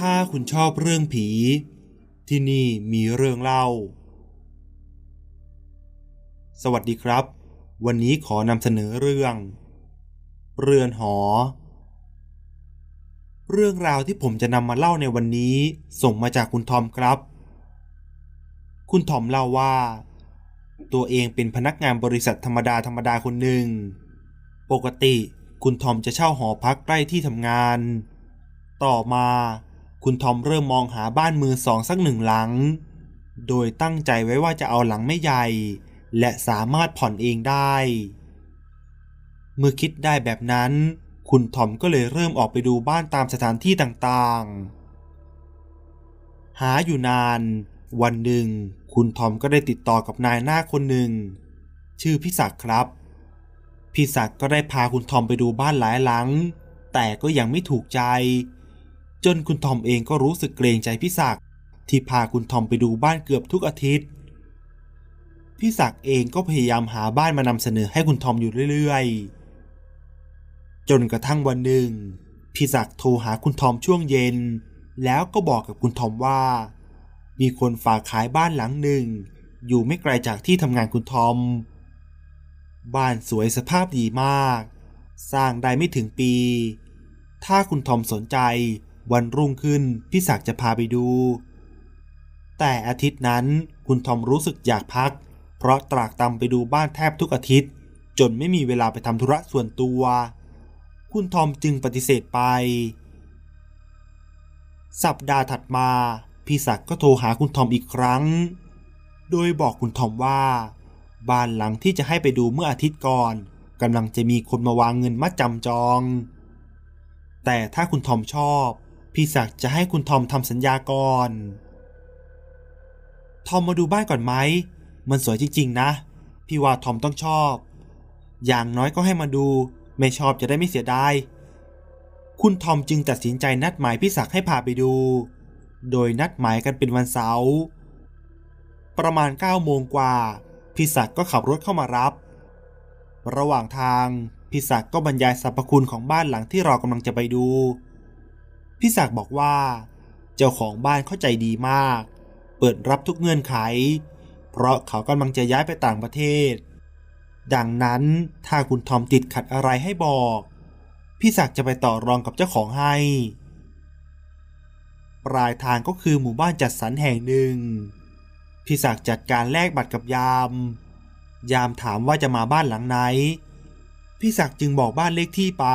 ถ้าคุณชอบเรื่องผี ที่นี่มีเรื่องเล่า สวัสดีครับ วันนี้ขอนำเสนอเรื่อง เรือนหอ เรื่องราวที่ผมจะนำมาเล่าในวันนี้ ส่งมาจากคุณทอมครับ คุณทอมเล่าว่า ตัวเองเป็นพนักงานบริษัทธรรมดาธรรมดาคนหนึ่ง ปกติคุณทอมจะเช่าหอพักใกล้ที่ทำงาน ต่อมา คุณทอมเริ่มมองหาบ้านมือสองสักหนึ่งหลัง โดยตั้งใจไว้ว่าจะเอาหลังไม่ใหญ่ และสามารถผ่อนเองได้ เมื่อคิดได้แบบนั้น คุณทอมก็เลยเริ่มออกไปดูบ้านตามสถานที่ต่างๆ หาอยู่นาน วันหนึ่ง คุณทอมก็ได้ติดต่อกับนายหน้าคนหนึ่ง ชื่อพิศักครับ พิศักก็ได้พาคุณทอมไปดูบ้านหลายหลัง แต่ก็ยังไม่ถูกใจ จนคุณทอมเองก็รู้สึกเกรงใจพิศักดิ์ที่พาคุณทอมไปดูบ้านเกือบทุกอาทิตย์พิศักดิ์เองก็พยายามหาบ้านมานำเสนอให้คุณทอมอยู่เรื่อยๆ จนกระทั่งวันหนึ่งพิศักดิ์โทรหาคุณทอมช่วงเย็น แล้วก็บอกกับคุณทอมว่า มีคนฝากขายบ้านหลังหนึ่ง อยู่ไม่ไกลจากที่ทำงานคุณทอม บ้านสวยสภาพดีมาก สร้างได้ไม่ถึงปี ถ้าคุณทอมสนใจ วันรุ่งขึ้นพี่ศักจะพาไปดู แต่อาทิตย์นั้นคุณทอมรู้สึกอยากพัก เพราะตรากตำไปดูบ้านแทบทุกอาทิตย์ จนไม่มีเวลาไปทำธุระส่วนตัว คุณทอมจึงปฏิเสธไป สัปดาห์ถัดมาพี่ศักก็โทรหาคุณทอมอีกครั้ง โดยบอกคุณทอมว่าบ้านหลังที่จะให้ไปดูเมื่ออาทิตย์ก่อนกำลังจะมีคนมาวางเงินมัดจำจอง แต่ถ้าคุณทอมชอบ พี่ศักดิ์จะให้คุณทอมทำสัญญาก่อน ทอมมาดูบ้านก่อนไหม มันสวยจริงๆนะ พี่ว่าทอมต้องชอบ อย่างน้อยก็ให้มาดู ไม่ชอบจะได้ไม่เสียดาย คุณทอมจึงตัดสินใจนัดหมายพี่ศักดิ์ให้พาไปดู โดยนัดหมายกันเป็นวันเสาร์ ประมาณ9โมงกว่า พี่ศักดิ์ก็ขับรถเข้ามารับ ระหว่างทางพี่ศักดิ์ก็บรรยายสรรพคุณของบ้านหลังที่เรากำลังจะไปดู พี่ศักดิ์บอกว่า เจ้าของบ้านเข้าใจดีมาก เปิดรับทุกเงื่อนไข เพราะเขากำลังจะย้ายไปต่างประเทศ ดังนั้นถ้าคุณทอมติดขัดอะไรให้บอก พี่ศักดิ์จะไปต่อรองกับเจ้าของให้ ปลายทางก็คือหมู่บ้านจัดสรรแห่งหนึ่ง พี่ศักดิ์จัดการแลกบัตรกับยาม ยามถามว่าจะมาบ้านหลังไหน พี่ศักดิ์จึงบอกบ้านเลขที่ไป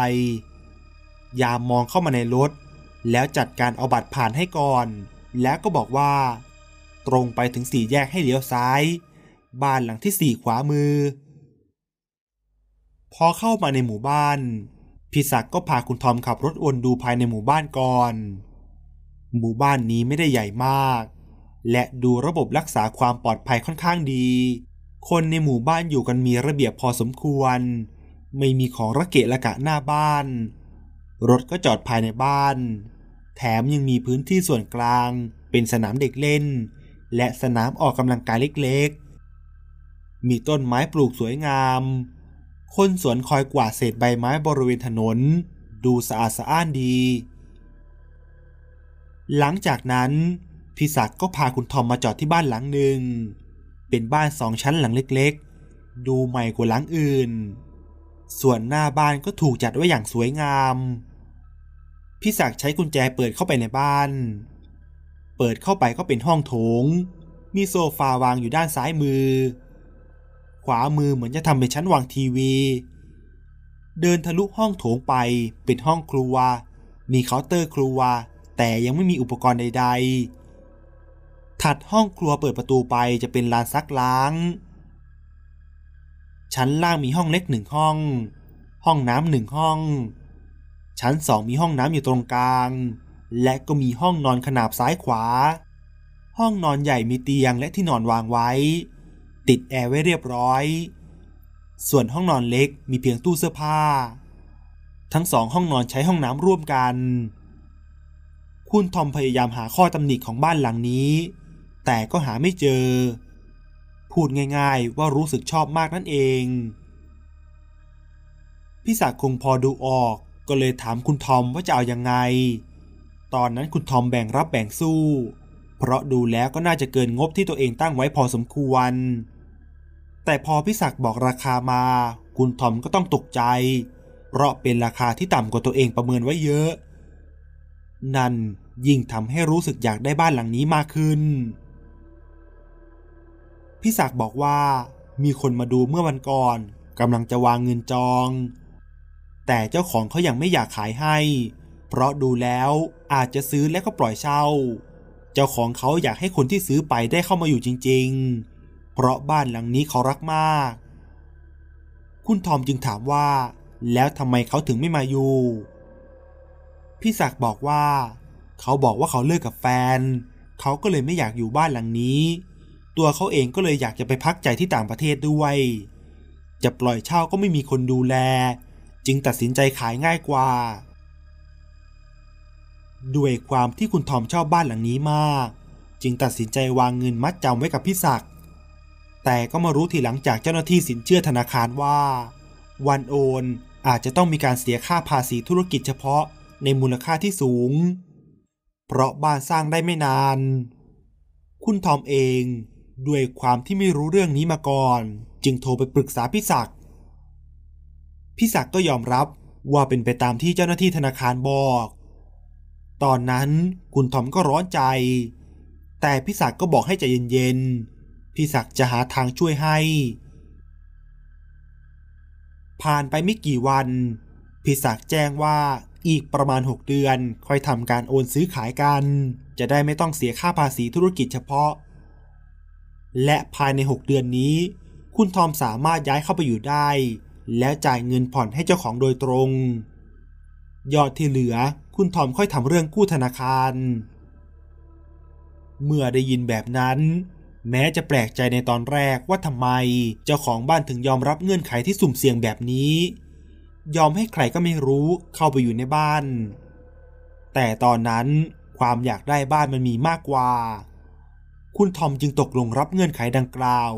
ยามมองเข้ามาในรถ แล้วจัดการเอาบัตรผ่านให้ก่อน แล้วก็บอกว่า ตรงไปถึงสี่แยกให้เลี้ยวซ้าย บ้านหลังที่สี่ขวามือ พอเข้ามาในหมู่บ้านพี่ศักดิ์ก็พาคุณทอมขับรถวนดูภายในหมู่บ้านก่อน หมู่บ้านนี้ไม่ได้ใหญ่มาก และดูระบบรักษาความปลอดภัยค่อนข้างดี คนในหมู่บ้านอยู่กันมีระเบียบพอสมควร ไม่มีของระเกะระกะหน้าบ้าน รถก็จอดภายในบ้าน แถมยังมีพื้นที่ส่วนกลาง เป็นสนามเด็กเล่น และสนามออกกำลังกายเล็กๆ มีต้นไม้ปลูกสวยงาม คนสวนคอยกวาดเศษใบไม้บริเวณถนน ดูสะอาดสะอ้านดี หลังจากนั้นพี่ศักดิ์ก็พาคุณทอมมาจอดที่บ้านหลังหนึ่ง เป็นบ้านสองชั้นหลังเล็กๆ ดูใหม่กว่าหลังอื่น ส่วนหน้าบ้านก็ถูกจัดไว้อย่างสวยงาม พี่ศักดิ์ใช้กุญแจเปิดเข้าไปในบ้าน เปิดเข้าไปก็เป็นห้องโถง มีโซฟาวางอยู่ด้านซ้ายมือ ขวามือเหมือนจะทำเป็นชั้นวางทีวี เดินทะลุห้องโถงไปเป็นห้องครัว มีเคาน์เตอร์ครัว แต่ยังไม่มีอุปกรณ์ใด ๆ ถัดห้องครัวเปิดประตูไปจะเป็นลานซักล้าง ชั้นล่างมีห้องเล็กหนึ่งห้อง ห้องน้ำหนึ่งห้อง ชั้นสองมีห้องน้ำอยู่ตรงกลาง และก็มีห้องนอนขนาบซ้ายขวา ห้องนอนใหญ่มีเตียงและที่นอนวางไว้ ติดแอร์ไว้เรียบร้อย ส่วนห้องนอนเล็กมีเพียงตู้เสื้อผ้า ทั้งสองห้องนอนใช้ห้องน้ำร่วมกัน คุณทอมพยายามหาข้อตำหนิของบ้านหลังนี้ แต่ก็หาไม่เจอ พูดง่ายๆว่ารู้สึกชอบมากนั่นเองพี่ศักดิ์คงพอดูออก ก็เลยถามคุณทอมว่าจะเอายังไง ตอนนั้นคุณทอมแบ่งรับแบ่งสู้ เพราะดูแล้วก็น่าจะเกินงบที่ตัวเองตั้งไว้พอสมควร แต่พอพิศักบอกราคามา คุณทอมก็ต้องตกใจ เพราะเป็นราคาที่ต่ำกว่าตัวเองประเมินไว้เยอะ นั่นยิ่งทำให้รู้สึกอยากได้บ้านหลังนี้มากขึ้น พิศักบอกว่ามีคนมาดูเมื่อวันก่อนกำลังจะวางเงินจอง แต่เจ้าของเขายัางไม่อยากขายให้ เพราะดูแล้วอาจจะซื้อแล้วก็ปล่อยเช่า เจ้าของเขาอยากให้คนที่ซื้อไปได้เข้ามาอยู่จริง ๆ เพราะบ้านหลังนี้เขารักมาก คุณทอมจึงถามว่า แล้วทำไมเขาถึงไม่มาอยู่ พี่ศักดิ์บอกว่า เขาบอกว่าเขาเลิกกับแฟน เขาก็เลยไม่อยากอยู่บ้านหลังนี้ ตัวเขาเองก็เลยอยากจะไปพักใจที่ต่างประเทศด้วย จะปล่อยเช่าก็ไม่มีคนดูแล จึงตัดสินใจขายง่ายกว่า ด้วยความที่คุณทอมชอบบ้านหลังนี้มาก จึงตัดสินใจวางเงินมัดจำไว้กับพี่ศักดิ์แต่ก็มารู้ทีหลังจากเจ้าหน้าที่สินเชื่อธนาคารว่า วันโอนอาจจะต้องมีการเสียค่าภาษีธุรกิจเฉพาะในมูลค่าที่สูง เพราะบ้านสร้างได้ไม่นาน คุณทอมเองด้วยความที่ไม่รู้เรื่องนี้มาก่อน จึงโทรไปปรึกษาพี่ศักดิ พี่ศักดิ์ก็ยอมรับว่าเป็นไปตามที่เจ้าหน้าที่ธนาคารบอก ตอนนั้นคุณทอมก็ร้อนใจ แต่พี่ศักดิ์ก็บอกให้ใจเย็นๆ พี่ศักดิ์จะหาทางช่วยให้ ผ่านไปไม่กี่วัน พี่ศักดิ์แจ้งว่าอีกประมาณ 6 เดือน ค่อยทำการโอนซื้อขายกัน จะได้ไม่ต้องเสียค่าภาษีธุรกิจเฉพาะ และภายใน 6 เดือนนี้ คุณทอมสามารถย้ายเข้าไปอยู่ได้ แล้วจ่ายเงินผ่อนให้เจ้าของโดยตรง ยอดที่เหลือคุณทอมค่อยทำเรื่องกู้ธนาคาร เมื่อได้ยินแบบนั้น แม้จะแปลกใจในตอนแรกว่าทำไมเจ้าของบ้านถึงยอมรับเงื่อนไขที่สุ่มเสี่ยงแบบนี้ ยอมให้ใครก็ไม่รู้เข้าไปอยู่ในบ้าน แต่ตอนนั้นความอยากได้บ้านมันมีมากกว่า คุณทอมจึงตกลงรับเงื่อนไขดังกล่าว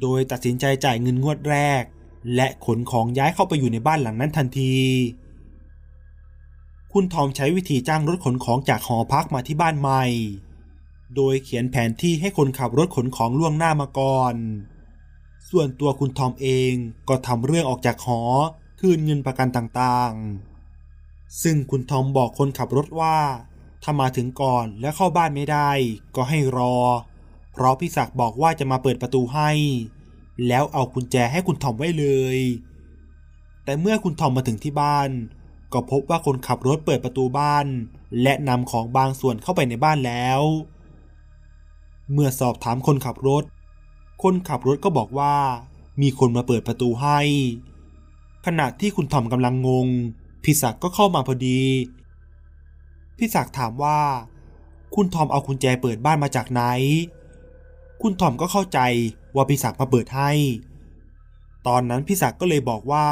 โดยตัดสินใจจ่ายเงินงวดแรก และขนของย้ายเข้าไปอยู่ในบ้านหลังนั้นทันที คุณทอมใช้วิธีจ้างรถขนของจากหอพักมาที่บ้านใหม่ โดยเขียนแผนที่ให้คนขับรถขนของล่วงหน้ามาก่อน ส่วนตัวคุณทอมเองก็ทำเรื่องออกจากหอคืนเงินประกันต่างๆ ซึ่งคุณทอมบอกคนขับรถว่า ถ้ามาถึงก่อนและเข้าบ้านไม่ได้ ก็ให้รอ เพราะพี่ศักดิ์บอกว่าจะมาเปิดประตูให้ แล้วเอากุญแจให้คุณทอมไว้เลย แต่เมื่อคุณทอมมาถึงที่บ้าน ก็พบว่าคนขับรถเปิดประตูบ้าน และนำของบางส่วนเข้าไปในบ้านแล้ว เมื่อสอบถามคนขับรถ คนขับรถก็บอกว่า มีคนมาเปิดประตูให้ ขณะที่คุณทอมกำลังงง พี่ศักก็เข้ามาพอดี พี่ศักถามว่า คุณทอมเอากุญแจเปิดบ้านมาจากไหน คุณทอมก็เข้าใจว่าพี่ศักมาเปิดให้ ตอนนั้นพี่ศักก็เลยบอกว่า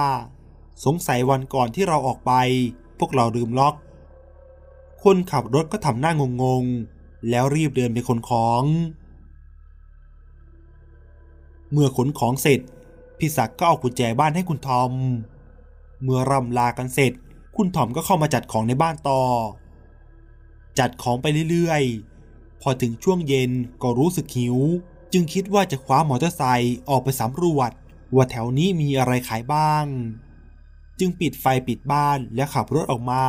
สงสัยวันก่อนที่เราออกไป พวกเราลืมล็อก คนขับรถก็ทำหน้างงๆแล้วรีบเดินไปขนของ เมื่อขนของเสร็จพี่ศักก็เอากุญแจบ้านให้คุณทอม เมื่อร่ำลากันเสร็จ คุณทอมก็เข้ามาจัดของในบ้านต่อ จัดของไปเรื่อยๆ พอถึงช่วงเย็นก็รู้สึกหิว จึงคิดว่าจะคว้ามอเตอร์ไซค์ออกไปสำรวจ ว่าแถวนี้มีอะไรขายบ้าง จึงปิดไฟปิดบ้านและขับรถออกมา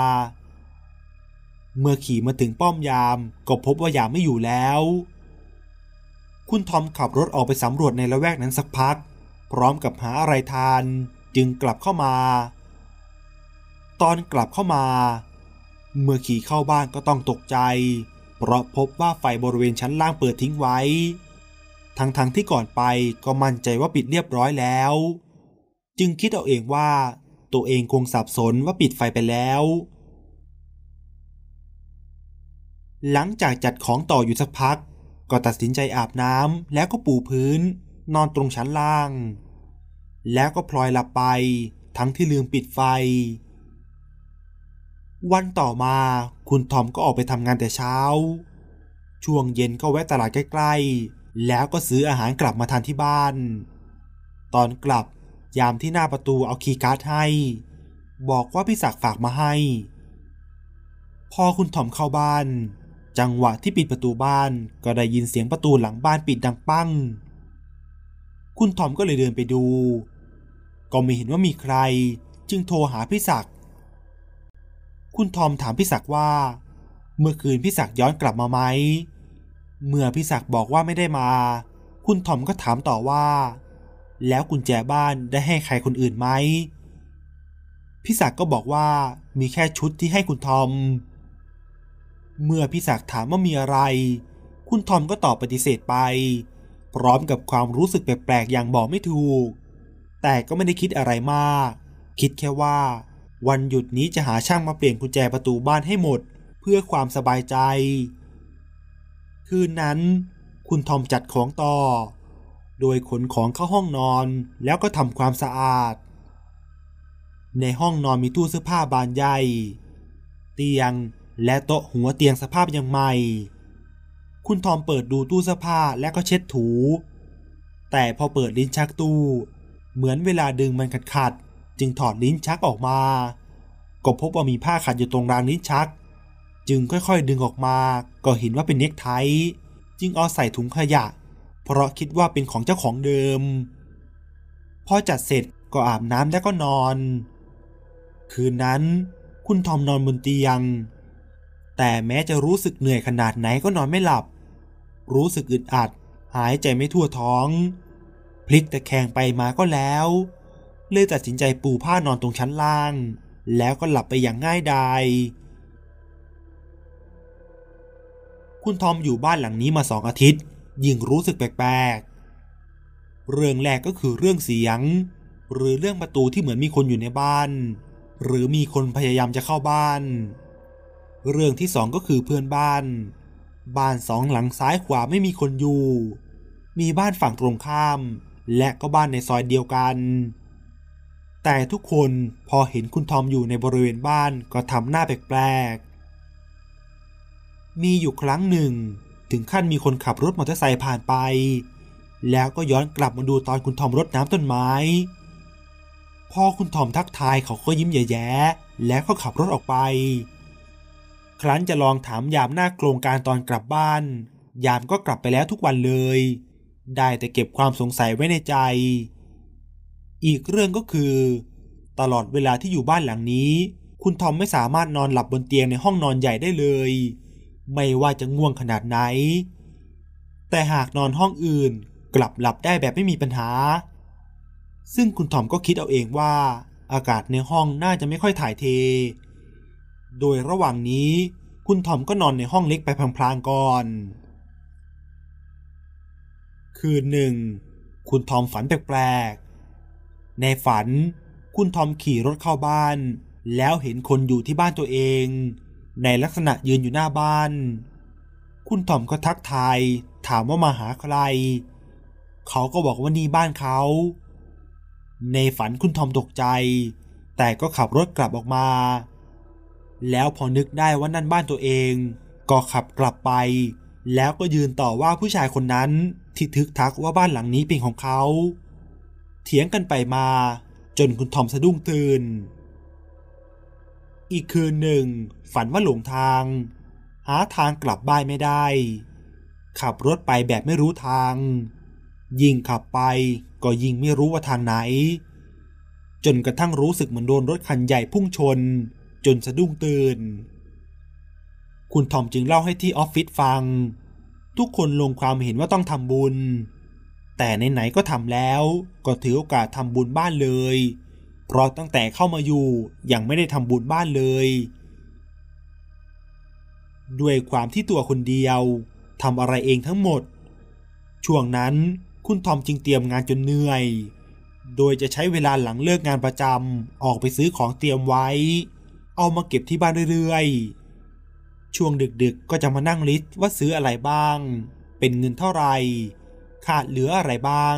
เมื่อขี่มาถึงป้อมยามก็พบว่ายามไม่อยู่แล้ว คุณทอมขับรถออกไปสำรวจในละแวกนั้นสักพัก พร้อมกับหาอะไรทาน จึงกลับเข้ามา ตอนกลับเข้ามา เมื่อขี่เข้าบ้านก็ต้องตกใจ เพราะพบว่าไฟบริเวณชั้นล่างเปิดทิ้งไว้ ทั้งๆทที่ก่อนไปก็มั่นใจว่าปิดเรียบร้อยแล้ว จึงคิดเอาเองว่า ตัวเองคงสับสนว่าปิดไฟไปแล้ว หลังจากจัดของต่ออยู่สักพัก ก็ตัดสินใจอาบน้ำแล้วก็ปูพื้น นอนตรงชั้นล่าง แล้วก็พลอยหลับไป ทั้งที่ลืมปิดไฟ วันต่อมาคุณทอมก็ออกไปทำงานแต่เช้า ช่วงเย็นก็แวะตลาดใกล้ๆ แล้วก็ซื้ออาหารกลับมาทานที่บ้าน ตอนกลับยามที่หน้าประตูเอาคีย์การ์ดให้ บอกว่าพี่ศักดิ์ฝากมาให้ พอคุณทอมเข้าบ้าน จังหวะที่ปิดประตูบ้านก็ได้ยินเสียงประตูหลังบ้านปิดดังปั้ง คุณทอมก็เลยเดินไปดู ก็ไม่เห็นว่ามีใคร จึงโทรหาพี่ศักดิ์คุณทอมถามพี่ศักดิ์ว่า เมื่อคืนพี่ศักดิ์ย้อนกลับมาไหม เมื่อพี่ศักดิ์บอกว่าไม่ได้มา คุณทอมก็ถามต่อว่า แล้วกุญแจบ้านได้ให้ใครคนอื่นไหมพี่ศักดิ์ก็บอกว่ามีแค่ชุดที่ให้คุณทอม เมื่อพี่ศักดิ์ถามว่ามีอะไร คุณทอมก็ตอบปฏิเสธไป พร้อมกับความรู้สึกแปลกๆอย่างบอกไม่ถูก แต่ก็ไม่ได้คิดอะไรมาก คิดแค่ว่า วันหยุดนี้จะหาช่างมาเปลี่ยนกุญแจประตูบ้านให้หมด เพื่อความสบายใจ คืนนั้น คุณทอมจัดของต่อ โดยขนของเข้าห้องนอนแล้วก็ทำความสะอาด ในห้องนอนมีตู้เสื้อผ้าบานใหญ่ เตียงและโต๊ะหัวเตียงสภาพยังใหม่ คุณทอมเปิดดูตู้เสื้อผ้าและก็เช็ดถู แต่พอเปิดลิ้นชักตู้ เหมือนเวลาดึงมันขัดขัด จึงถอดลิ้นชักออกมา ก็พบว่ามีผ้าขัดอยู่ตรงรางลิ้นชัก จึงค่อยๆดึงออกมา ก็เห็นว่าเป็นเน็กไทจึงเอาใส่ถุงขยะ เพราะคิดว่าเป็นของเจ้าของเดิม พอจัดเสร็จก็อาบน้ำแล้วก็นอน คืนนั้นคุณทอมนอนบนเตียง แต่แม้จะรู้สึกเหนื่อยขนาดไหนก็นอนไม่หลับ รู้สึกอึดอัด หายใจไม่ทั่วท้อง พลิกตะแคงไปมาก็แล้ว เลยตัดสินใจปูผ้านอนตรงชั้นล่าง แล้วก็หลับไปอย่างง่ายดาย คุณทอมอยู่บ้านหลังนี้มาสองอาทิตย์ ยิ่งรู้สึกแปลกๆ เรื่องแรกก็คือเรื่องเสียง หรือเรื่องประตูที่เหมือนมีคนอยู่ในบ้าน หรือมีคนพยายามจะเข้าบ้าน เรื่องที่สองก็คือเพื่อนบ้าน บ้านสองหลังซ้ายขวาไม่มีคนอยู่ มีบ้านฝั่งตรงข้าม และก็บ้านในซอยเดียวกัน แต่ทุกคนพอเห็นคุณทอมอยู่ในบริเวณบ้านก็ทำหน้าแปลกๆ มีอยู่ครั้งหนึ่ง ถึงขั้นมีคนขับรถมอเตอร์ไซค์ผ่านไป แล้วก็ย้อนกลับมาดูตอนคุณทอมรดน้ำต้นไม้ พอคุณทอมทักทายเขาก็ยิ้มแย่ๆแล้วก็ขับรถออกไป ครั้นจะลองถามยามหน้าโครงการตอนกลับบ้าน ยามก็กลับไปแล้วทุกวันเลย ได้แต่เก็บความสงสัยไว้ในใจ อีกเรื่องก็คือ ตลอดเวลาที่อยู่บ้านหลังนี้ คุณทอมไม่สามารถนอนหลับบนเตียงในห้องนอนใหญ่ได้เลย ไม่ว่าจะง่วงขนาดไหน แต่หากนอนห้องอื่นกลับหลับได้แบบไม่มีปัญหา ซึ่งคุณทอมก็คิดเอาเองว่าอากาศในห้องน่าจะไม่ค่อยถ่ายเท โดยระหว่างนี้คุณทอมก็นอนในห้องเล็กไปพลางๆก่อน คืนหนึ่ง คุณทอมฝันแปลกๆ ในฝันคุณทอมขี่รถเข้าบ้าน แล้วเห็นคนอยู่ที่บ้านตัวเอง ในลักษณะยืนอยู่หน้าบ้าน คุณทอมก็ทักทาย ถามว่ามาหาใคร เขาก็บอกว่านี่บ้านเขา ในฝันคุณทอมตกใจ แต่ก็ขับรถกลับออกมา แล้วพอนึกได้ว่านั่นบ้านตัวเอง ก็ขับกลับไป แล้วก็ยืนต่อว่าผู้ชายคนนั้นที่ทึกทักว่าบ้านหลังนี้เป็นของเขา เถียงกันไปมาจนคุณทอมสะดุ้งตื่น อีกคืนหนึ่ง ฝันว่าหลงทาง หาทางกลับบ้านไม่ได้ ขับรถไปแบบไม่รู้ทาง ยิ่งขับไปก็ยิ่งไม่รู้ว่าทางไหน จนกระทั่งรู้สึกเหมือนโดนรถคันใหญ่พุ่งชน จนสะดุ้งตื่น คุณทอมจึงเล่าให้ที่ออฟฟิศฟัง ทุกคนลงความเห็นว่าต้องทำบุญ แต่ไหนๆก็ทำแล้ว ก็ถือโอกาสทำบุญบ้านเลย เพราะตั้งแต่เข้ามาอยู่ยังไม่ได้ทำบุญบ้านเลย ด้วยความที่ตัวคนเดียวทำอะไรเองทั้งหมด ช่วงนั้นคุณทอมจึงเตรียมงานจนเหนื่อย โดยจะใช้เวลาหลังเลิกงานประจำออกไปซื้อของเตรียมไว้ เอามาเก็บที่บ้านเรื่อยๆ ช่วงดึกๆก็จะมานั่งลิสต์ว่าซื้ออะไรบ้าง เป็นเงินเท่าไหร่ขาดเหลืออะไรบ้าง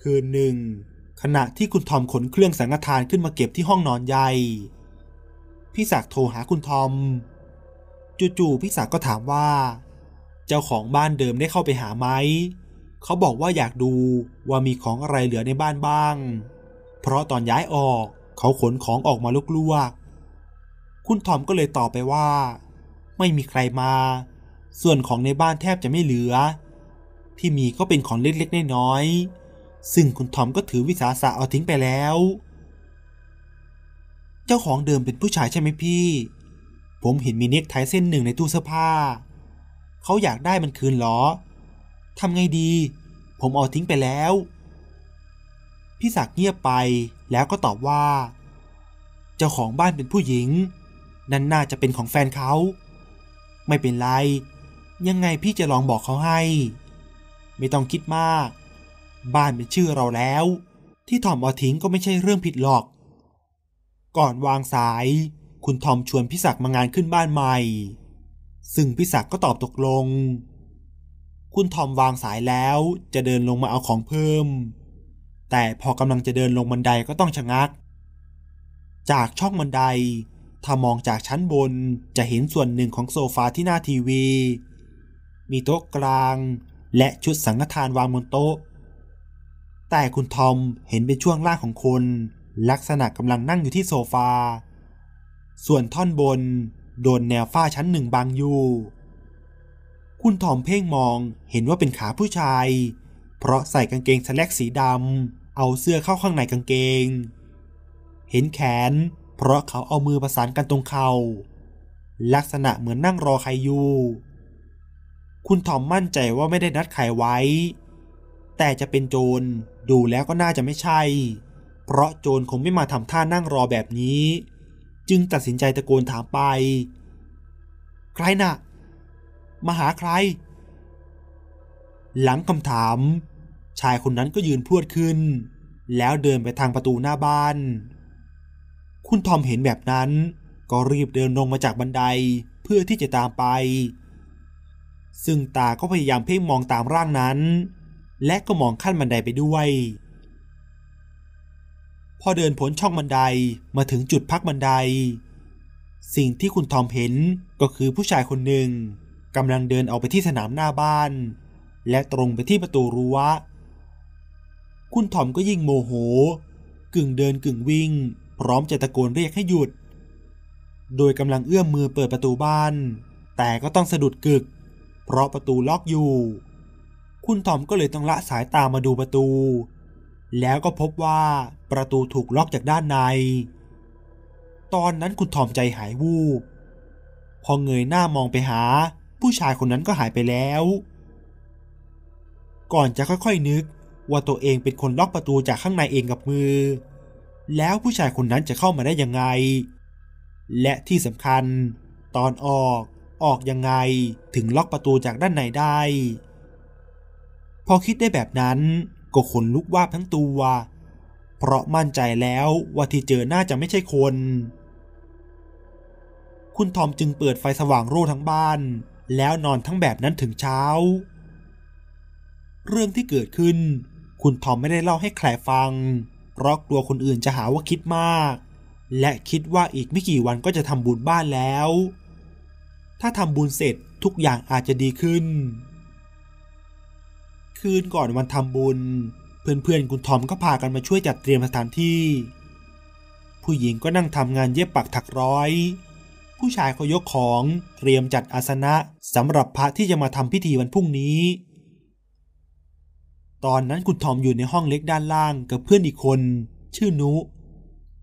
คืนหนึ่ง ขณะที่คุณทอมขนเครื่องสังฆทานขึ้นมาเก็บที่ห้องนอนใหญ่ พี่ศักโทรหาคุณทอม จู่ๆพี่ศักก็ถามว่า เจ้าของบ้านเดิมได้เข้าไปหาไหม เขาบอกว่าอยากดูว่ามีของอะไรเหลือในบ้านบ้าง เพราะตอนย้ายออกเขาขนของออกมาลุกลวกคุณทอมก็เลยตอบไปว่า ไม่มีใครมา ส่วนของในบ้านแทบจะไม่เหลือ ที่มีก็เป็นของเล็กๆน้อยๆ ซึ่งคุณทอมก็ถือวิสาสะเอาทิ้งไปแล้ว เจ้าของเดิมเป็นผู้ชายใช่ไหมพี่ ผมเห็นมีเน็กไทเส้นหนึ่งในตู้เสื้อผ้า เขาอยากได้มันคืนหรอทำไงดี ผมเอาทิ้งไปแล้ว พี่ศักเงียบไปแล้วก็ตอบว่า เจ้าของบ้านเป็นผู้หญิง นั่นน่าจะเป็นของแฟนเขา ไม่เป็นไร ยังไงพี่จะลองบอกเขาให้ ไม่ต้องคิดมาก บ้านเป็นชื่อเราแล้ว ที่ทอมเอาทิ้งก็ไม่ใช่เรื่องผิดหรอก ก่อนวางสาย คุณทอมชวนพี่ศักมางานขึ้นบ้านใหม่ ซึ่งพี่ศักก็ตอบตกลง คุณทอมวางสายแล้วจะเดินลงมาเอาของเพิ่ม แต่พอกำลังจะเดินลงบันไดก็ต้องชะงัก จากช่องบันไดถ้ามองจากชั้นบนจะเห็นส่วนหนึ่งของโซฟาที่หน้าทีวี มีโต๊ะกลาง และชุดสังฆทานวางบนโต๊ะ แต่คุณทอมเห็นเป็นช่วงล่างของคน ลักษณะกำลังนั่งอยู่ที่โซฟา ส่วนท่อนบน โดนแนวฝ้าชั้นหนึ่งบังอยู่ คุณทอมเพ่งมองเห็นว่าเป็นขาผู้ชาย เพราะใส่กางเกงสแลกสีดำเอาเสื้อเข้าข้างในกางเกง เห็นแขน เพราะเขาเอามือประสานกันตรงเขา่าลักษณะเหมือนนั่งรอใครอยู่ คุณทอมมั่นใจว่าไม่ได้นัดใครไว้ แต่จะเป็นโจรดูแล้วก็น่าจะไม่ใช่ เพราะโจรคงไม่มาทำท่านั่งรอแบบนี้ จึงตัดสินใจตะโกนถามไป ใครนะ่ะ มาหาใคร หลังคำถาม ชายคนนั้นก็ยืนพรวดขึ้น แล้วเดินไปทางประตูหน้าบ้าน คุณทอมเห็นแบบนั้น ก็รีบเดินลงมาจากบันไดเพื่อที่จะตามไป ซึ่งตาก็พยายามเพ่งมองตามร่างนั้น และก็มองขั้นบันไดไปด้วย พอเดินพ้นช่องบันไดมาถึงจุดพักบันได สิ่งที่คุณทอมเห็นก็คือผู้ชายคนหนึ่งกำลังเดินออกไปที่สนามหน้าบ้าน และตรงไปที่ประตูรั้ว คุณทอมก็ยิ่งโมโห กึ่งเดินกึ่งวิ่ง พร้อมจะตะโกนเรียกให้หยุด โดยกำลังเอื้อมมือเปิดประตูบ้าน แต่ก็ต้องสะดุดกึก เพราะประตูล็อกอยู่ คุณทอมก็เลยต้องละสายตามาดูประตู แล้วก็พบว่าประตูถูกล็อกจากด้านใน ตอนนั้นคุณทอมใจหายวูบ พอเงยหน้ามองไปหา ผู้ชายคนนั้นก็หายไปแล้ว ก่อนจะค่อยๆนึกว่าตัวเองเป็นคนล็อกประตูจากข้างในเองกับมือ แล้วผู้ชายคนนั้นจะเข้ามาได้ยังไง และที่สำคัญ ตอนออกออกยังไงถึงล็อกประตูจากด้านในได้ พอคิดได้แบบนั้นก็ขนลุกวาบทั้งตัว เพราะมั่นใจแล้วว่าที่เจอน่าจะไม่ใช่คน คุณทอมจึงเปิดไฟสว่างโร่ทั้งบ้าน แล้วนอนทั้งแบบนั้นถึงเช้า เรื่องที่เกิดขึ้น คุณทอมไม่ได้เล่าให้ใครฟัง เพราะกลัวคนอื่นจะหาว่าคิดมาก และคิดว่าอีกไม่กี่วันก็จะทำบุญบ้านแล้ว ถ้าทำบุญเสร็จทุกอย่างอาจจะดีขึ้น คืนก่อนวันทำบุญ เพื่อนๆคุณทอมก็พากันมาช่วยจัดเตรียมสถานที่ ผู้หญิงก็นั่งทำงานเย็บปักถักร้อย ผู้ชายก็ยกของเตรียมจัดอาสนะสำหรับพระที่จะมาทำพิธีวันพรุ่งนี้ ตอนนั้นคุณทอมอยู่ในห้องเล็กด้านล่างกับเพื่อนอีกคน ชื่อนุ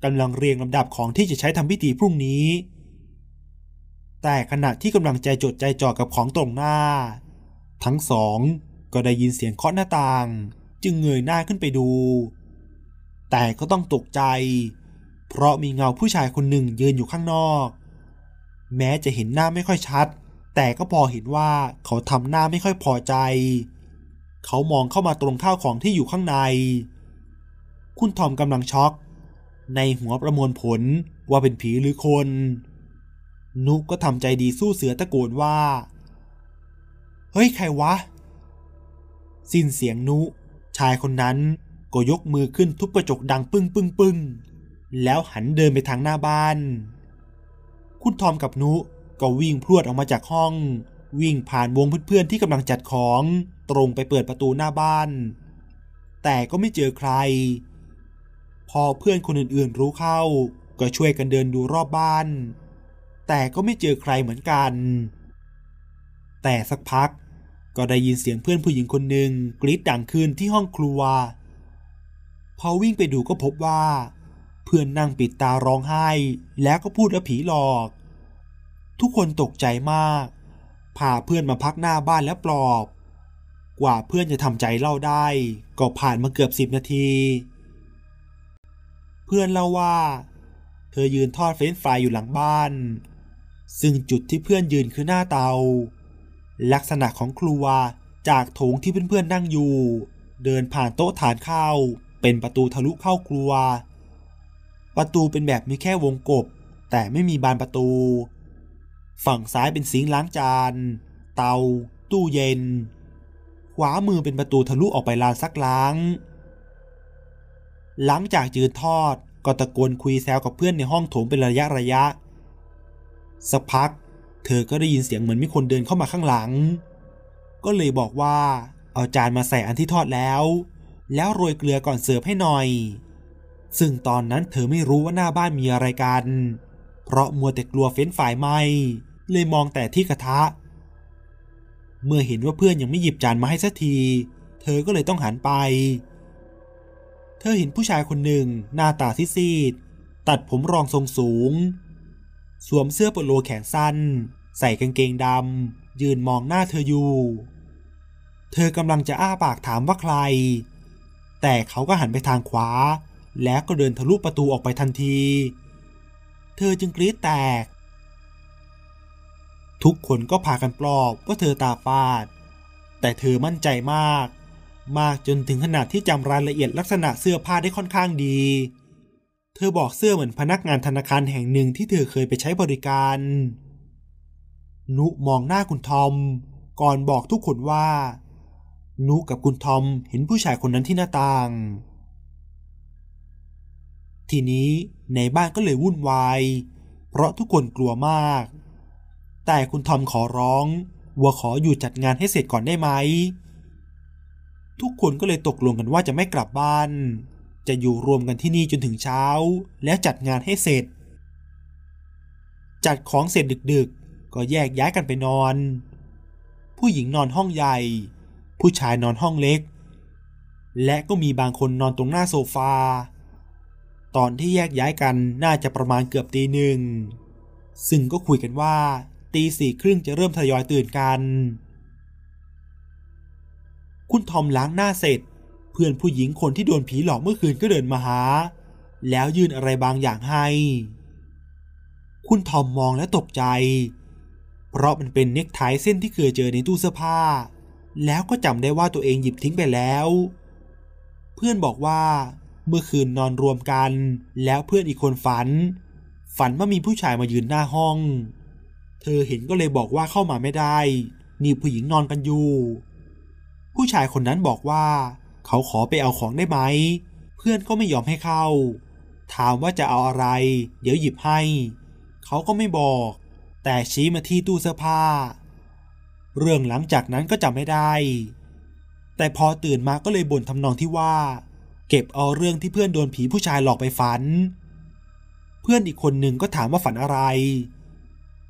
กำลังเรียงลำดับของที่จะใช้ทำพิธีพรุ่งนี้ แต่ขณะที่กำลังใจจดใจจ่อกับของตรงหน้า ทั้งสอง ก็ได้ยินเสียงเคาะหน้าต่าง จึงเงยหน้าขึ้นไปดู แต่ก็ต้องตกใจ เพราะมีเงาผู้ชายคนหนึ่งยืนอยู่ข้างนอก แม้จะเห็นหน้าไม่ค่อยชัด แต่ก็พอเห็นว่าเขาทำหน้าไม่ค่อยพอใจ เขามองเข้ามาตรงข้าวของที่อยู่ข้างใน คุณทอมกำลังช็อก ในหัวประมวลผลว่าเป็นผีหรือคน นุกก็ทำใจดีสู้เสือตะโกนว่า เฮ้ย ใครวะ สิ้นเสียงนุ ชายคนนั้นก็ยกมือขึ้นทุบกระจกดังปึ้งปึ้งปึ้งแล้วหันเดินไปทางหน้าบ้าน คุณทอมกับนุก็วิ่งพรวดออกมาจากห้อง วิ่งผ่านวงเพื่อนๆที่กำลังจัดของตรงไปเปิดประตูหน้าบ้าน แต่ก็ไม่เจอใคร พอเพื่อนคนอื่นๆรู้เข้า ก็ช่วยกันเดินดูรอบบ้าน แต่ก็ไม่เจอใครเหมือนกัน แต่สักพัก ก็ได้ยินเสียงเพื่อนผู้หญิงคนหนึ่งกรีดดังขึ้นที่ห้องครัว พอวิ่งไปดูก็พบว่า เพื่อนนั่งปิดตาร้องไห้ แล้วก็พูดว่าผีหลอก ทุกคนตกใจมากพาเพื่อนมาพักหน้าบ้านแล้วปลอบ กว่าเพื่อนจะทำใจเล่าได้ ก็ผ่านมาเกือบสิบนาที เพื่อนเล่าว่า เธอยืนทอดเฟรนช์ฟรายอยู่หลังบ้าน ซึ่งจุดที่เพื่อนยืนคือหน้าเตา ลักษณะของครัวจากโถงที่เพื่อนๆนั่งอยู่ เดินผ่านโต๊ะทานข้าวเป็นประตูทะลุเข้าครัว ประตูเป็นแบบมีแค่วงกบ แต่ไม่มีบานประตู ฝั่งซ้ายเป็นซิงค์ล้างจาน เตา ตู้เย็น ขวามือเป็นประตูทะลุออกไปลานซักล้าง หลังจากยืนทอดก็ตะโกนคุยแซวกับเพื่อนในห้องโถงเป็นระยะระยะสักพัก เธอก็ได้ยินเสียงเหมือนมีคนเดินเข้ามาข้างหลัง ก็เลยบอกว่าเอาจานมาใส่อันที่ทอดแล้ว แล้วโรยเกลือก่อนเสิร์ฟให้หน่อย ซึ่งตอนนั้นเธอไม่รู้ว่าหน้าบ้านมีอะไรกัน เพราะมัวแต่กลัวเฟ้นฝ่ายไหมเลยมองแต่ที่กระทะ เมื่อเห็นว่าเพื่อนยังไม่หยิบจานมาให้สักที เธอก็เลยต้องหันไป เธอเห็นผู้ชายคนหนึ่งหน้าตาซีดตัดผมรองทรงสูง สวมเสื้อโปโลแขนสั้น ใส่กางเกงดำ ยืนมองหน้าเธออยู่ เธอกำลังจะอ้าปากถามว่าใคร แต่เขาก็หันไปทางขวา แล้วก็เดินทะลุประตูออกไปทันที เธอจึงกรี๊ดแตก ทุกคนก็พากันปลอบว่าเธอตาฟาด แต่เธอมั่นใจมาก มากจนถึงขนาดที่จำรายละเอียดลักษณะเสื้อผ้าได้ค่อนข้างดี เธอบอกเสื้อเหมือนพนักงานธนาคารแห่งหนึ่งที่เธอเคยไปใช้บริการ นุมองหน้าคุณทอม ก่อนบอกทุกคนว่า นุกับคุณทอมเห็นผู้ชายคนนั้นที่หน้าต่าง ทีนี้ในบ้านก็เลยวุ่นวาย เพราะทุกคนกลัวมาก แต่คุณทอมขอร้องว่าขออยู่จัดงานให้เสร็จก่อนได้ไหม ทุกคนก็เลยตกลงกันว่าจะไม่กลับบ้าน จะอยู่รวมกันที่นี่จนถึงเช้า แล้วจัดงานให้เสร็จ จัดของเสร็จดึกๆ ก็แยกย้ายกันไปนอน ผู้หญิงนอนห้องใหญ่ ผู้ชายนอนห้องเล็ก และก็มีบางคนนอนตรงหน้าโซฟา ตอนที่แยกย้ายกันน่าจะประมาณเกือบตีหนึ่ง ซึ่งก็คุยกันว่าตีสี่ครึ่งจะเริ่มทยอยตื่นกัน คุณทอมล้างหน้าเสร็จ เพื่อนผู้หญิงคนที่โดนผีหลอกเมื่อคืนก็เดินมาหา แล้วยื่นอะไรบางอย่างให้ คุณทอมมองและตกใจ เพราะมันเป็นเน็กไทเส้นที่เคยเจอในตู้เสื้อผ้า แล้วก็จำได้ว่าตัวเองหยิบทิ้งไปแล้ว เพื่อนบอกว่า เมื่อคืนนอนรวมกัน แล้วเพื่อนอีกคนฝัน ฝันว่ามีผู้ชายมายืนหน้าห้อง เธอเห็นก็เลยบอกว่าเข้ามาไม่ได้ นี่ผู้หญิงนอนกันอยู่ ผู้ชายคนนั้นบอกว่า เขาขอไปเอาของได้ไหม เพื่อนก็ไม่ยอมให้เข้า ถามว่าจะเอาอะไร เดี๋ยวหยิบให้ เขาก็ไม่บอก แต่ชี้มาที่ตู้เสื้อผ้า เรื่องหลังจากนั้นก็จำไม่ได้ แต่พอตื่นมาก็เลยบ่นทำนองที่ว่า เก็บเอาเรื่องที่เพื่อนโดนผีผู้ชายหลอกไปฝัน เพื่อนอีกคนหนึ่งก็ถามว่าฝันอะไร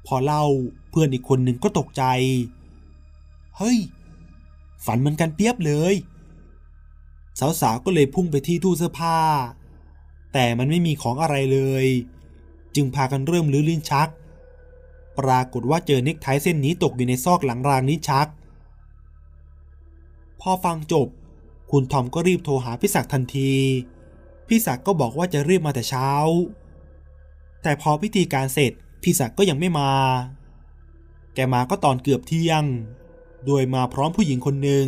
พอเล่าเพื่อนอีกคนหนึ่งก็ตกใจ เฮ้ย ฝันเหมือนกันเปียบเลย สาวๆก็เลยพุ่งไปที่ตู้เสื้อผ้า แต่มันไม่มีของอะไรเลย จึงพากันเริ่มลื้อลิ้นชัก ปรากฏว่าเจอเน็กไทเส้นนี้ตกอยู่ในซอกหลังรางลิ้นชัก พอฟังจบ คุณทอมก็รีบโทรหาพี่ศักทันที พี่ศักก็บอกว่าจะรีบมาแต่เช้า แต่พอพิธีการเสร็จพี่ศักก็ยังไม่มา แกมาก็ตอนเกือบเที่ยง โดยมาพร้อมผู้หญิงคนหนึ่ง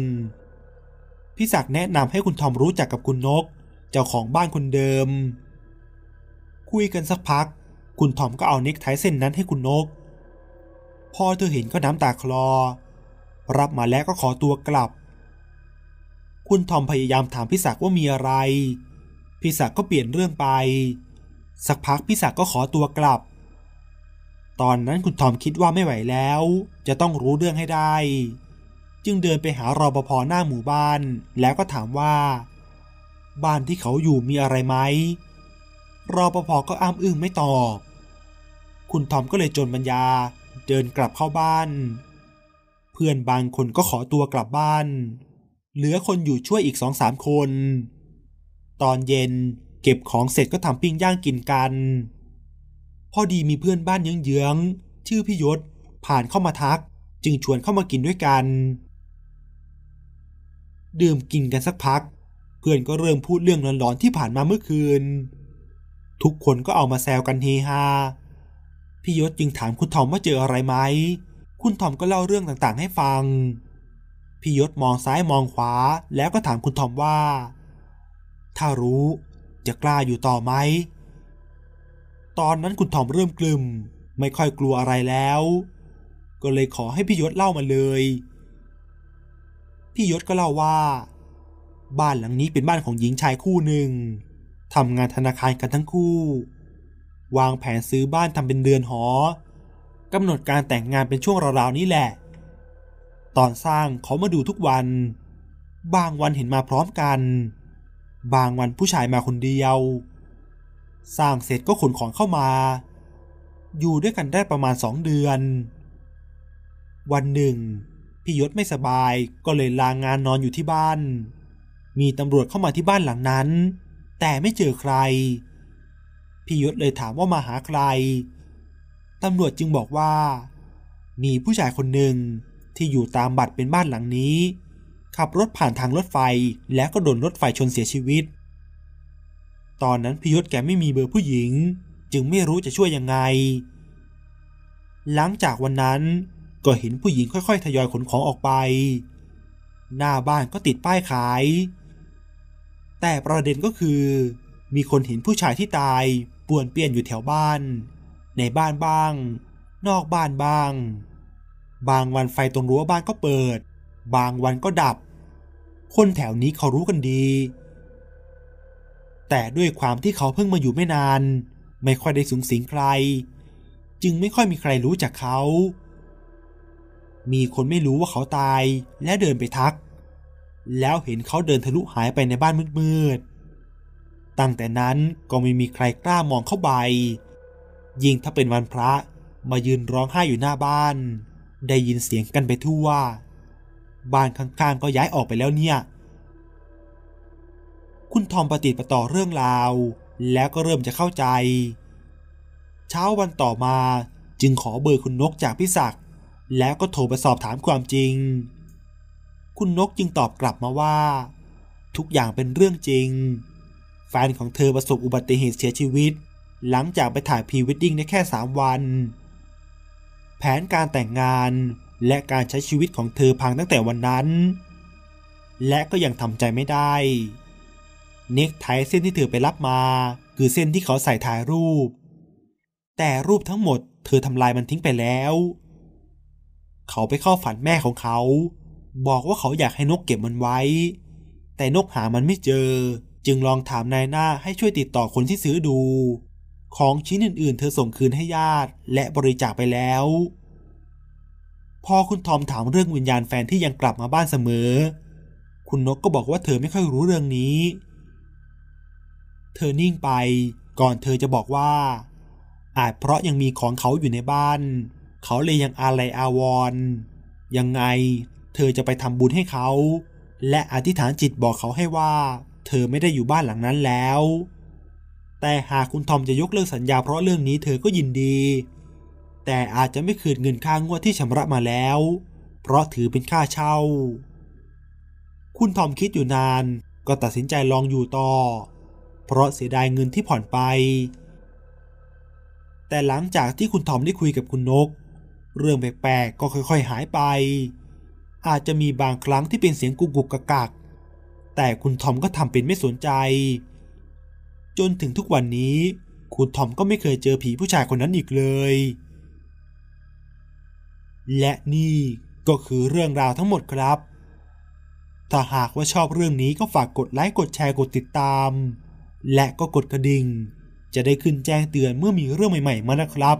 พี่ศักดิ์แนะนำให้คุณทอมรู้จักกับคุณนก เจ้าของบ้านคนเดิม คุยกันสักพัก คุณทอมก็เอาน็กไทเส้นนั้นให้คุณนก พอเธอเห็นก็น้ำตาคลอ รับมาแล้วก็ขอตัวกลับ คุณทอมพยายามถามพี่ศักดิ์ว่ามีอะไร พี่ศักดิ์ก็เปลี่ยนเรื่องไป สักพักพี่ศักดิ์ก็ขอตัวกลับ ตอนนั้นคุณทอมคิดว่าไม่ไหวแล้ว จะต้องรู้เรื่องให้ได้ จึงเดินไปหารอปภหน้าหมู่บ้าน แล้วก็ถามว่า บ้านที่เขาอยู่มีอะไรไหมรอปภก็อ้ามอึ้งไม่ตอบ คุณทอมก็เลยจนปัญญาเดินกลับเข้าบ้าน เพื่อนบางคนก็ขอตัวกลับบ้าน เหลือคนอยู่ช่วยอีกสองสามคน ตอนเย็นเก็บของเสร็จก็ทำปิ้งย่างกินกัน พอดีมีเพื่อนบ้านเยื้องๆชื่อพี่ยศผ่านเข้ามาทัก จึงชวนเข้ามากินด้วยกัน ดื่มกินกันสักพัก เพื่อนก็เริ่มพูดเรื่องร้อนๆที่ผ่านมาเมื่อคืน ทุกคนก็เอามาแซวกันเฮฮาพี่ยศจึงถามคุณทอมว่าเจออะไรไหม คุณทอมก็เล่าเรื่องต่างๆให้ฟัง พี่ยศมองซ้ายมองขวา แล้วก็ถามคุณทอมว่า ถ้ารู้จะกล้าอยู่ต่อไหม ตอนนั้นคุณทอมเริ่มกลืมไม่ค่อยกลัวอะไรแล้ว ก็เลยขอให้พี่ยศเล่ามาเลย พี่ยศก็เล่าว่า บ้านหลังนี้เป็นบ้านของหญิงชายคู่หนึ่งทำงานธนาคารกันทั้งคู่ วางแผนซื้อบ้านทำเป็นเรือนหอกำหนดการแต่งงานเป็นช่วงราวๆนี้แหละ ตอนสร้างเขามาดูทุกวัน บางวันเห็นมาพร้อมกัน บางวันผู้ชายมาคนเดียว สร้างเสร็จก็ขนของเข้ามา อยู่ด้วยกันได้ประมาณสองเดือน วันหนึ่ง พี่ยศไม่สบายก็เลยลางงานนอนอยู่ที่บ้าน มีตำรวจเข้ามาที่บ้านหลังนั้น แต่ไม่เจอใคร พี่ยศเลยถามว่ามาหาใคร ตำรวจจึงบอกว่า มีผู้ชายคนหนึ่งที่อยู่ตามบัตรเป็นบ้านหลังนี้ ขับรถผ่านทางรถไฟแล้วก็โดนรถไฟชนเสียชีวิต ตอนนั้นพี่ยศแกไม่มีเบอร์ผู้หญิง จึงไม่รู้จะช่วยยังไง หลังจากวันนั้น ก็เห็นผู้หญิงค่อยๆ ทยอยขนของออกไป หน้าบ้านก็ติดป้ายขาย แต่ประเด็นก็คือ มีคนเห็นผู้ชายที่ตายป่วนเปี้ยนอยู่แถวบ้าน ในบ้านบ้าง นอกบ้านบ้าง บางวันไฟตรงรั้วบ้านก็เปิด บางวันก็ดับ คนแถวนี้เขารู้กันดี แต่ด้วยความที่เขาเพิ่งมาอยู่ไม่นาน ไม่ค่อยได้สูงสิงใคร จึงไม่ค่อยมีใครรู้จักเขา มีคนไม่รู้ว่าเขาตายและเดินไปทัก แล้วเห็นเขาเดินทะลุหายไปในบ้านมืดๆ ตั้งแต่นั้นก็ไม่มีใครกล้ามองเข้าไป ยิ่งถ้าเป็นวันพระมายืนร้องไห้อยู่หน้าบ้าน ได้ยินเสียงกันไปทั่ว บ้านข้างๆก็ย้ายออกไปแล้วเนี่ย คุณทอมปฏิติประต่อเรื่องราว แล้วก็เริ่มจะเข้าใจ เช้าวันต่อมาจึงขอเบอร์คุณนกจากพี่ศักดิ์ แล้วก็โทรไปสอบถามความจริง คุณนกจึงตอบกลับมาว่า ทุกอย่างเป็นเรื่องจริง แฟนของเธอประสบอุบัติเหตุเสียชีวิต หลังจากไปถ่ายพรีเวดดิ้งได้แค่สามวัน แผนการแต่งงานและการใช้ชีวิตของเธอพังตั้งแต่วันนั้น และก็ยังทำใจไม่ได้ เน็กไทเส้นที่เธอไปรับมา คือเส้นที่เขาใส่ถ่ายรูป แต่รูปทั้งหมดเธอทำลายมันทิ้งไปแล้ว เขาไปเข้าฝันแม่ของเขา บอกว่าเขาอยากให้นกเก็บมันไว้ แต่นกหามันไม่เจอ จึงลองถามนายหน้าให้ช่วยติดต่อคนที่ซื้อดู ของชิ้นอื่นๆ เธอส่งคืนให้ญาติ และบริจาคไปแล้ว พอคุณทอมถามเรื่องวิญญาณแฟนที่ยังกลับมาบ้านเสมอ คุณนกก็บอกว่าเธอไม่ค่อยรู้เรื่องนี้ เธอนิ่งไปก่อนเธอจะบอกว่าอาจเพราะยังมีของเขาอยู่ในบ้าน เขาเลยยังอาลัยอาวรณ์ยังไง เธอจะไปทำบุญให้เขา และอธิษฐานจิตบอกเขาให้ว่า เธอไม่ได้อยู่บ้านหลังนั้นแล้ว แต่หากคุณทอมจะยกเลิกสัญญาเพราะเรื่องนี้เธอก็ยินดีแต่อาจจะไม่คืนเงินค่างวดที่ชำระมาแล้ว เพราะถือเป็นค่าเช่า คุณทอมคิดอยู่นาน ก็ตัดสินใจลองอยู่ต่อ เพราะเสียดายเงินที่ผ่อนไป แต่หลังจากที่คุณทอมได้คุยกับคุณนก เรื่องแปลกๆก็ค่อยๆหายไป อาจจะมีบางครั้งที่เป็นเสียงกุกกุกกักกักแต่คุณทอมก็ทำเป็นไม่สนใจ จนถึงทุกวันนี้ คุณทอมก็ไม่เคยเจอผีผู้ชายคนนั้นอีกเลย และนี่ก็คือเรื่องราวทั้งหมดครับ ถ้าหากว่าชอบเรื่องนี้ก็ฝากกดไลค์กดแชร์กดติดตาม และก็กดกระดิ่ง จะได้ขึ้นแจ้งเตือนเมื่อมีเรื่องใหม่ ๆ มานะครับ